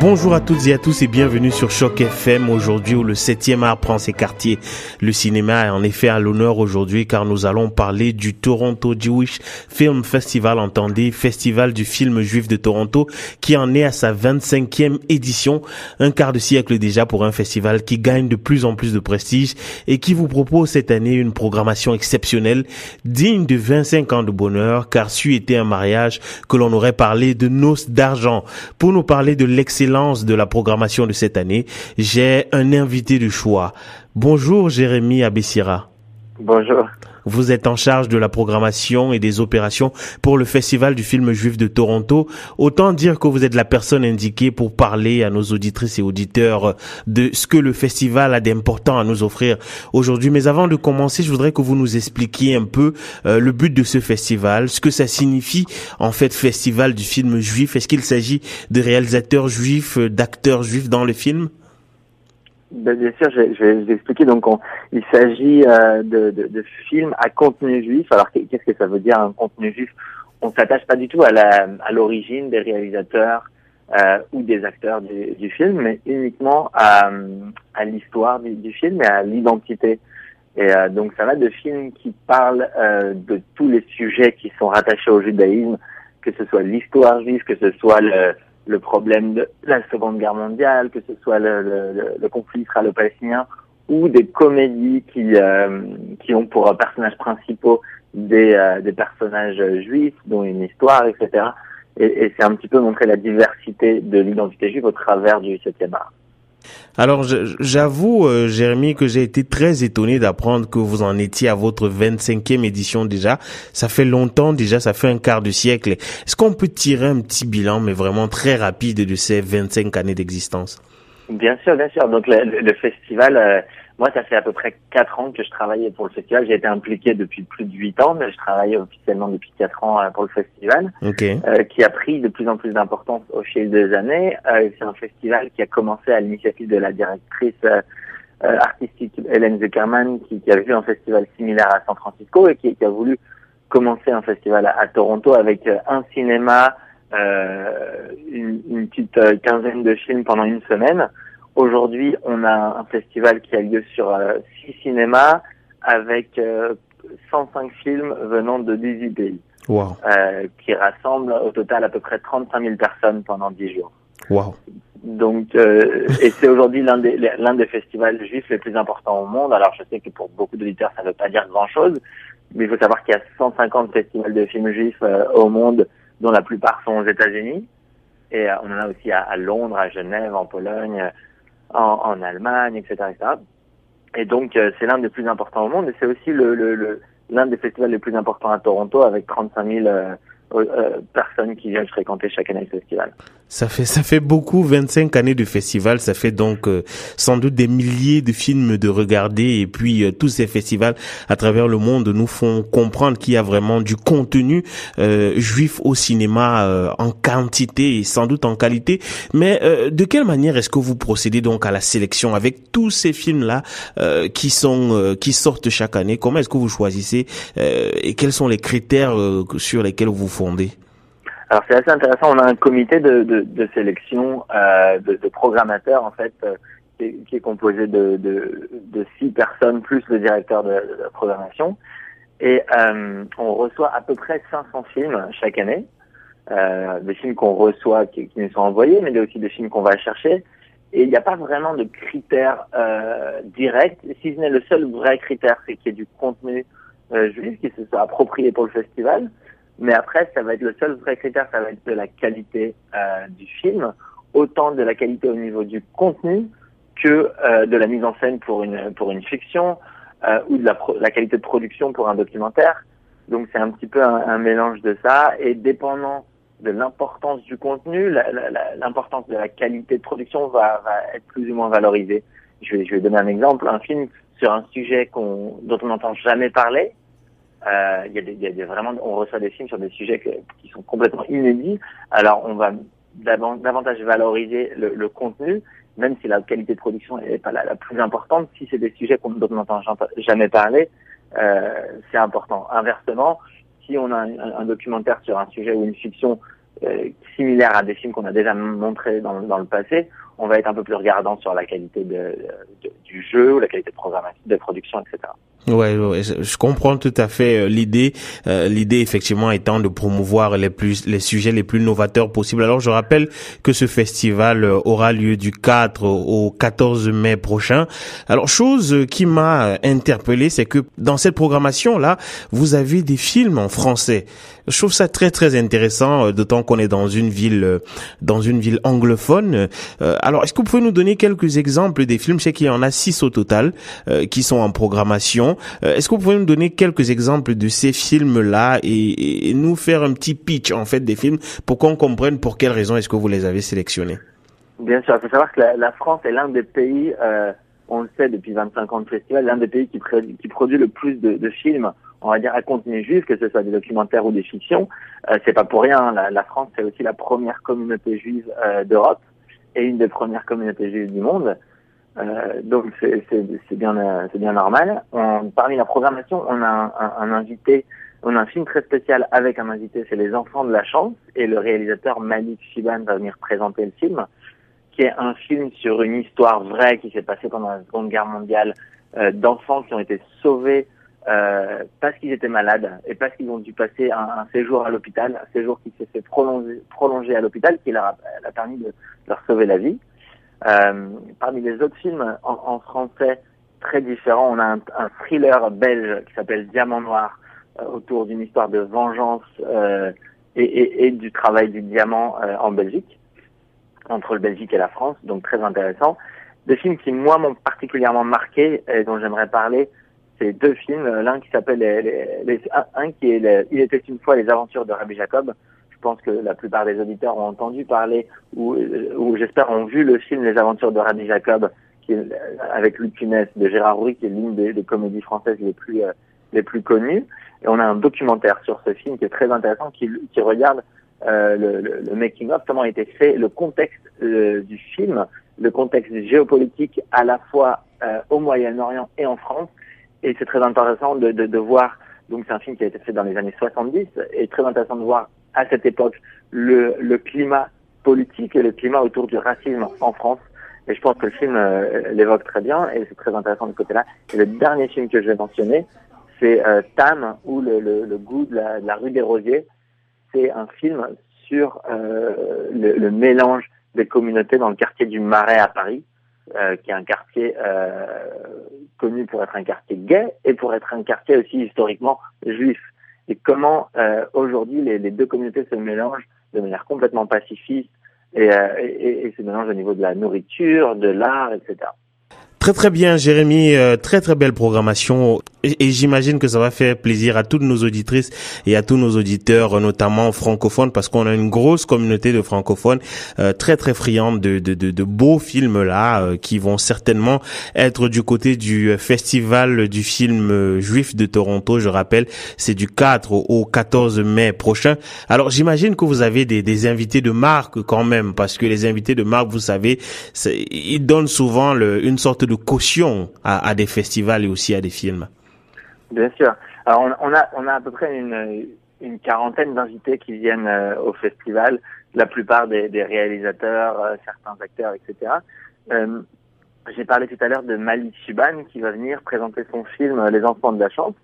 Bonjour à toutes et à tous et bienvenue sur Choc FM aujourd'hui où le 7e art prend ses quartiers. Le cinéma est en effet à l'honneur aujourd'hui car nous allons parler du Toronto Jewish Film Festival, entendez, festival du film juif de Toronto qui en est à sa 25e édition, un quart de siècle déjà pour un festival qui gagne de plus en plus de prestige et qui vous propose cette année une programmation exceptionnelle digne de 25 ans de bonheur car c'eût été un mariage que l'on aurait parlé de noces d'argent. Pour nous parler de l'excellence de la programmation de cette année, j'ai un invité de choix. Bonjour Jérémy Abessira. Bonjour. Vous êtes en charge de la programmation et des opérations pour le Festival du film juif de Toronto. Autant dire que vous êtes la personne indiquée pour parler à nos auditrices et auditeurs de ce que le festival a d'important à nous offrir aujourd'hui. Mais avant de commencer, je voudrais que vous nous expliquiez un peu euh, le but de ce festival, ce que ça signifie en fait festival du film juif. Est-ce qu'il s'agit de réalisateurs juifs, d'acteurs juifs dans le film? Ben, bien sûr, je, je, vais, vous expliquer. Donc, il s'agit euh, de, de, de, films à contenu juif. Alors, qu'est-ce que ça veut dire un contenu juif? On s'attache pas du tout à la à l'origine des réalisateurs euh, ou des acteurs du, du, film, mais uniquement à, à l'histoire du, du, film et à l'identité. Et euh, donc, ça va de films qui parlent euh, de tous les sujets qui sont rattachés au judaïsme, que ce soit l'histoire juive, que ce soit le le problème de la Seconde Guerre mondiale, que ce soit le, le, le conflit israélo-palestinien, ou des comédies qui, euh, qui ont pour personnages principaux des, euh, des personnages juifs, dont une histoire, etc. Et, et c'est un petit peu montrer la diversité de l'identité juive au travers du 7e art. Alors, j'avoue, euh, Jérémy, que j'ai été très étonné d'apprendre que vous en étiez à votre 25e édition déjà. Ça fait longtemps déjà, ça fait un quart de siècle. Est-ce qu'on peut tirer un petit bilan, mais vraiment très rapide, de ces 25 années d'existence? Bien sûr, bien sûr. Donc, le, le festival... Euh moi, ça fait à peu près quatre ans que je travaillais pour le festival. J'ai été impliqué depuis plus de huit ans, mais je travaillais officiellement depuis quatre ans euh, pour le festival, okay. euh, qui a pris de plus en plus d'importance au fil des années. Euh, c'est un festival qui a commencé à l'initiative de la directrice euh, artistique Hélène Zuckerman, qui, qui, a vu un festival similaire à San Francisco et qui, qui a voulu commencer un festival à, à Toronto avec euh, un cinéma, une, une, petite quinzaine de films pendant une semaine. Aujourd'hui, on a un festival qui a lieu sur euh, six cinémas avec euh, 105 films venant de 18 pays. Wow. Euh, qui rassemble au total à peu près 35 000 personnes pendant 10 jours. Wow. Donc, euh, et c'est aujourd'hui l'un des l'un des festivals juifs les plus importants au monde. Alors, je sais que pour beaucoup d'auditeurs, ça ne veut pas dire grand-chose, mais il faut savoir qu'il y a 150 festivals de films juifs euh, au monde, dont la plupart sont aux États-Unis. Et euh, on en a aussi à, à, Londres, à Genève, en Pologne, en, en Allemagne, etc., etc. Et donc, euh, c'est l'un des plus importants au monde et c'est aussi le, le, le l'un des festivals les plus importants à Toronto avec 35 000 euh, euh, personnes qui viennent fréquenter chaque année le festival. Ça fait ça fait beaucoup 25 années de festival, ça fait donc euh, sans doute des milliers de films de regarder. Et puis euh, tous ces festivals à travers le monde nous font comprendre qu'il y a vraiment du contenu euh, juif au cinéma euh, en quantité et sans doute en qualité. Mais euh, de quelle manière est-ce que vous procédez donc à la sélection avec tous ces films là qui sont qui sortent chaque année? Comment est-ce que vous choisissez et quels sont les critères sur lesquels vous fondez? Alors c'est assez intéressant. On a un comité de, de, de sélection euh, de, de, programmateurs en fait euh, qui, est composé de, de, de, six personnes plus le directeur de, la programmation. Et euh, on reçoit à peu près 500 films chaque année, euh, des films qu'on reçoit, qui, qui, nous sont envoyés, mais aussi des films qu'on va chercher. Et il n'y a pas vraiment de critères euh, directs, si ce n'est le seul vrai critère, c'est qu'il y ait du contenu euh, juif qui se soit approprié pour le festival. Mais après, ça va être le seul vrai critère, ça va être de la qualité euh, du film, autant de la qualité au niveau du contenu que euh, de la mise en scène pour une pour une fiction euh, ou de la, la, qualité de production pour un documentaire. Donc c'est un petit peu un, un, mélange de ça et dépendant de l'importance du contenu, l'importance de la qualité de production va, va être plus ou moins valorisée. Je vais, je vais donner un exemple, un film sur un sujet qu'on dont on n'entend jamais parler, euh, y, a des, y a des vraiment, on reçoit des films sur des sujets qui sont complètement inédits. Alors, on va davantage valoriser le, le, contenu, même si la qualité de production n'est pas la, plus importante. Si c'est des sujets dont on n'entend jamais parler, c'est important. Inversement, si on a un, documentaire sur un sujet ou une fiction similaire à des films qu'on a déjà montrés dans, dans, le passé, on va être un peu plus regardant sur la qualité de, du jeu la qualité de de production, etc. Ouais, ouais, je comprends tout à fait euh, l'idée. Euh, l'idée effectivement étant de promouvoir les plus les sujets les plus novateurs possibles. Alors je rappelle que ce festival euh, aura lieu du 4 au 14 mai prochain. Alors chose qui m'a interpellé, c'est que dans cette programmation là, vous avez des films en français. Je trouve ça très très intéressant, d'autant qu'on est dans une ville dans une ville anglophone. alors est-ce que vous pouvez nous donner quelques exemples des films? Je sais qu'il y en a six au total qui sont en programmation. Euh, est-ce que vous pouvez nous donner quelques exemples de ces films-là et, nous faire un petit pitch en fait des films pour qu'on comprenne pour quelles raisons est-ce que vous les avez sélectionnés? Bien sûr, il faut savoir que la, France est l'un des pays, euh, on le sait depuis 25 ans de festival, l'un des pays qui, produit le plus de, films, on va dire à contenu juif, que ce soit des documentaires ou des fictions. Euh, c'est pas pour rien. Hein. La, France c'est aussi la première communauté juive d'Europe et une des premières communautés juives du monde. Euh, donc c'est bien c'est bien normal. On, parmi la programmation, on a un, un, invité, on a un film très spécial avec un invité, c'est Les Enfants de la Chance, et le réalisateur Malik Shiban va venir présenter le film, qui est un film sur une histoire vraie qui s'est passée pendant la Seconde Guerre mondiale euh, d'enfants qui ont été sauvés euh, parce qu'ils étaient malades et parce qu'ils ont dû passer un, un séjour à l'hôpital, un séjour qui s'est fait prolonger, prolonger à l'hôpital, qui leur a, a permis de leur sauver la vie. Euh, parmi les autres films en, en, français très différents, on a un, un thriller belge qui s'appelle Diamant Noir euh, autour d'une histoire de vengeance euh, et, et, et, du travail du diamant en Belgique, entre le Belgique et la France, donc très intéressant. Des films qui, moi, m'ont particulièrement marqué et dont j'aimerais parler, c'est deux films. L'un qui s'appelle les, les, un, qui est Il était une fois les aventures de Rabbi Jacob, je pense que la plupart des auditeurs ont entendu parler ou, ou j'espère ont vu le film Les Aventures de Rabbi Jacob, qui est, avec Luc Funès de Gérard Rouy, qui est l'une des, comédies françaises les plus euh, les plus connues. Et on a un documentaire sur ce film qui est très intéressant, qui, qui regarde euh, le, le, making of, comment a été fait, le contexte euh, du film, le contexte géopolitique à la fois euh, au Moyen-Orient et en France. Et c'est très intéressant de, de, de voir. Donc c'est un film qui a été fait dans les années 70 et très intéressant de voir à cette époque le, le climat politique et le climat autour du racisme en France. Et je pense que le film euh, l'évoque très bien et c'est très intéressant de ce côté-là. Et le dernier film que je vais mentionner, c'est euh, Tam ou le, le, le goût de la, de la, rue des Rosiers. C'est un film sur euh, le, le, mélange des communautés dans le quartier du Marais à Paris, euh, qui est un quartier euh, connu pour être un quartier gay et pour être un quartier aussi historiquement juif et comment euh, aujourd'hui les, deux communautés se mélangent de manière complètement pacifiste et, euh, et, et se mélangent au niveau de la nourriture, de l'art, etc. Très très bien, Jérémy. Euh, très très belle programmation. Et, j'imagine que ça va faire plaisir à toutes nos auditrices et à tous nos auditeurs, notamment francophones, parce qu'on a une grosse communauté de francophones euh, très très friandes de, de, de, de beaux films là, euh, qui vont certainement être du côté du festival du film juif de Toronto. Je rappelle, c'est du 4 au 14 mai prochain. Alors j'imagine que vous avez des, des invités de marque quand même, parce que les invités de marque, vous savez, ils donnent souvent le, une sorte de caution à, des festivals et aussi à des films Bien sûr. Alors on, a à peu près une, quarantaine d'invités qui viennent euh, au festival, la plupart des, réalisateurs, euh, certains acteurs, etc. Euh, J'ai parlé tout à l'heure de Malik Chiban qui va venir présenter son film Les Enfants de la Chance,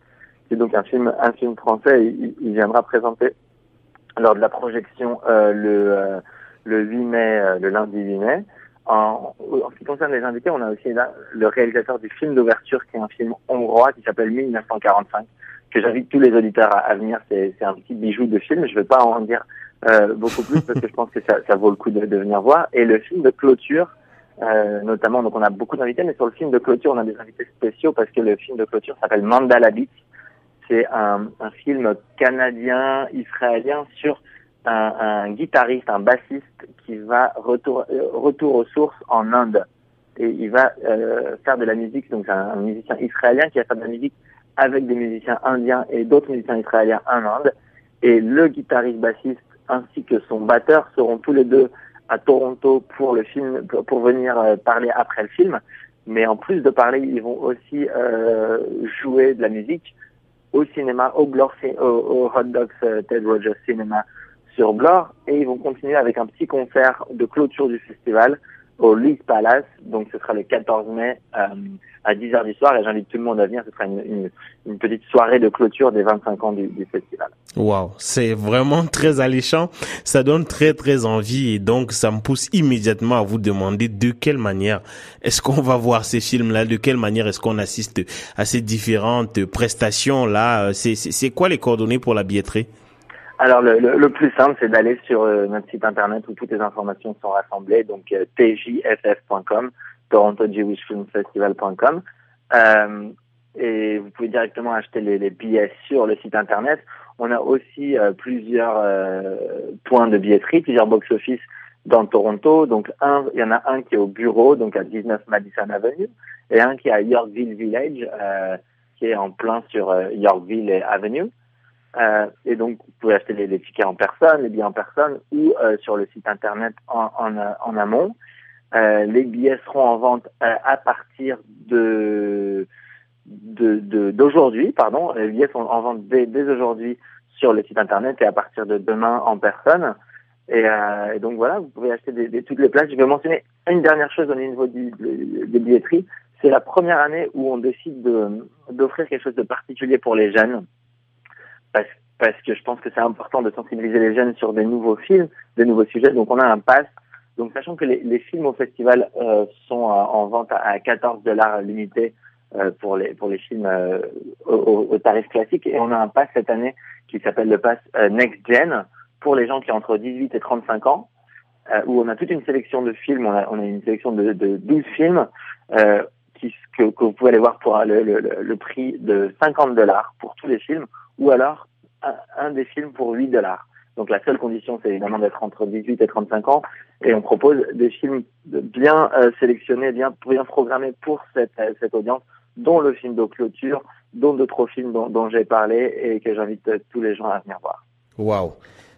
c'est donc un film un film français. Il, il, viendra présenter lors de la projection le le 8 mai, le lundi 8 mai. En, en, ce qui concerne les invités, on a aussi là le réalisateur du film d'ouverture, qui est un film hongrois qui s'appelle 1945, que j'invite tous les auditeurs à, venir. C'est un petit bijou de film. Je ne vais pas en dire euh, beaucoup plus parce que je pense que ça, ça vaut le coup de, de, venir voir. Et le film de clôture, euh, notamment, donc on a beaucoup d'invités, mais sur le film de clôture, on a des invités spéciaux parce que le film de clôture s'appelle Mandala Beach. C'est un, un film canadien-israélien sur un, un, guitariste, un bassiste qui va retour, euh, retour aux sources en Inde. Et il va euh, faire de la musique, donc c'est un, musicien israélien qui va faire de la musique avec des musiciens indiens et d'autres musiciens israéliens en Inde. Et le guitariste bassiste ainsi que son batteur seront tous les deux à Toronto pour le film, pour, venir euh, parler après le film. Mais en plus de parler, ils vont aussi euh, jouer de la musique au cinéma, au, au, Hot Dogs Ted Rogers Cinema sur Blore, et ils vont continuer avec un petit concert de clôture du festival au Leeds Palace. Donc ce sera le 14 mai euh, à 10h du soir et j'invite tout le monde à venir. Ce sera une, une, une petite soirée de clôture des 25 ans du, du festival. Wow, c'est vraiment très alléchant. Ça donne très très envie et donc ça me pousse immédiatement à vous demander de quelle manière est-ce qu'on va voir ces films-là, de quelle manière est-ce qu'on assiste à ces différentes prestations-là? C'est quoi les coordonnées pour la billetterie? Alors le, le, plus simple, c'est d'aller sur euh, notre site internet où toutes les informations sont rassemblées, donc euh, tjff.com, torontojewishfilmfestival.com, euh, et vous pouvez directement acheter les, les, billets sur le site internet. On a aussi euh, plusieurs points de billetterie, plusieurs box-office dans Toronto. Donc un, il y en a un qui est au bureau, donc à 19 Madison Avenue, et un qui est à Yorkville Village, qui est en plein sur Yorkville Avenue. Euh, et donc, vous pouvez acheter les, tickets en personne, les billets en personne ou euh, sur le site internet en, en, en amont. Euh, les billets seront en vente euh, à partir de d'aujourd'hui, de, pardon. Les billets sont en vente dès, dès aujourd'hui sur le site internet et à partir de demain en personne. Et, euh, et donc voilà, vous pouvez acheter des, des, toutes les places. Je vais mentionner une dernière chose au niveau du, des billetteries. C'est la première année où on décide d'offrir quelque chose de particulier pour les jeunes parce, parce que je pense que c'est important de sensibiliser les jeunes sur des nouveaux films, des nouveaux sujets. Donc on a un pass. Donc sachant que les, les films au festival euh, sont euh, en vente à, 14 dollars limité euh, pour les pour les films euh, au, au, tarif classique et on a un pass cette année qui s'appelle le pass Next Gen pour les gens qui ont entre 18 et 35 ans où on a toute une sélection de films. On a, on a une sélection de, de 12 films qui, que, que, vous pouvez aller voir pour le, le, le prix de 50 dollars pour tous les films ou alors un, des films pour 8 dollars. Donc la seule condition, c'est évidemment d'être entre 18 et 35 ans. Et on propose des films bien euh, sélectionnés, bien, bien programmés pour cette, euh, cette audience, dont le film de clôture, dont d'autres films dont, dont j'ai parlé et que j'invite tous les gens à venir voir. Waouh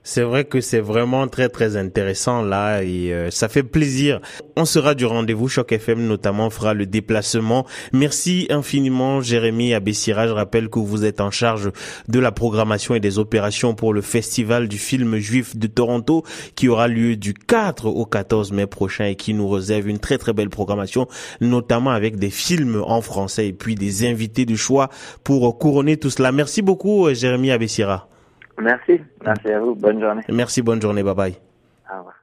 c'est vrai que c'est vraiment très très intéressant là et euh, ça fait plaisir. On sera du rendez-vous. Choc FM notamment fera le déplacement. Merci infiniment Jérémy Abessira. Je rappelle que vous êtes en charge de la programmation et des opérations pour le festival du film juif de Toronto qui aura lieu du 4 au 14 mai prochain et qui nous réserve une très très belle programmation notamment avec des films en français et puis des invités de choix pour couronner tout cela. Merci beaucoup Jérémy Abessira. Merci. Merci à vous. Bonne journée. Merci, bonne journée. Bye bye. Au revoir.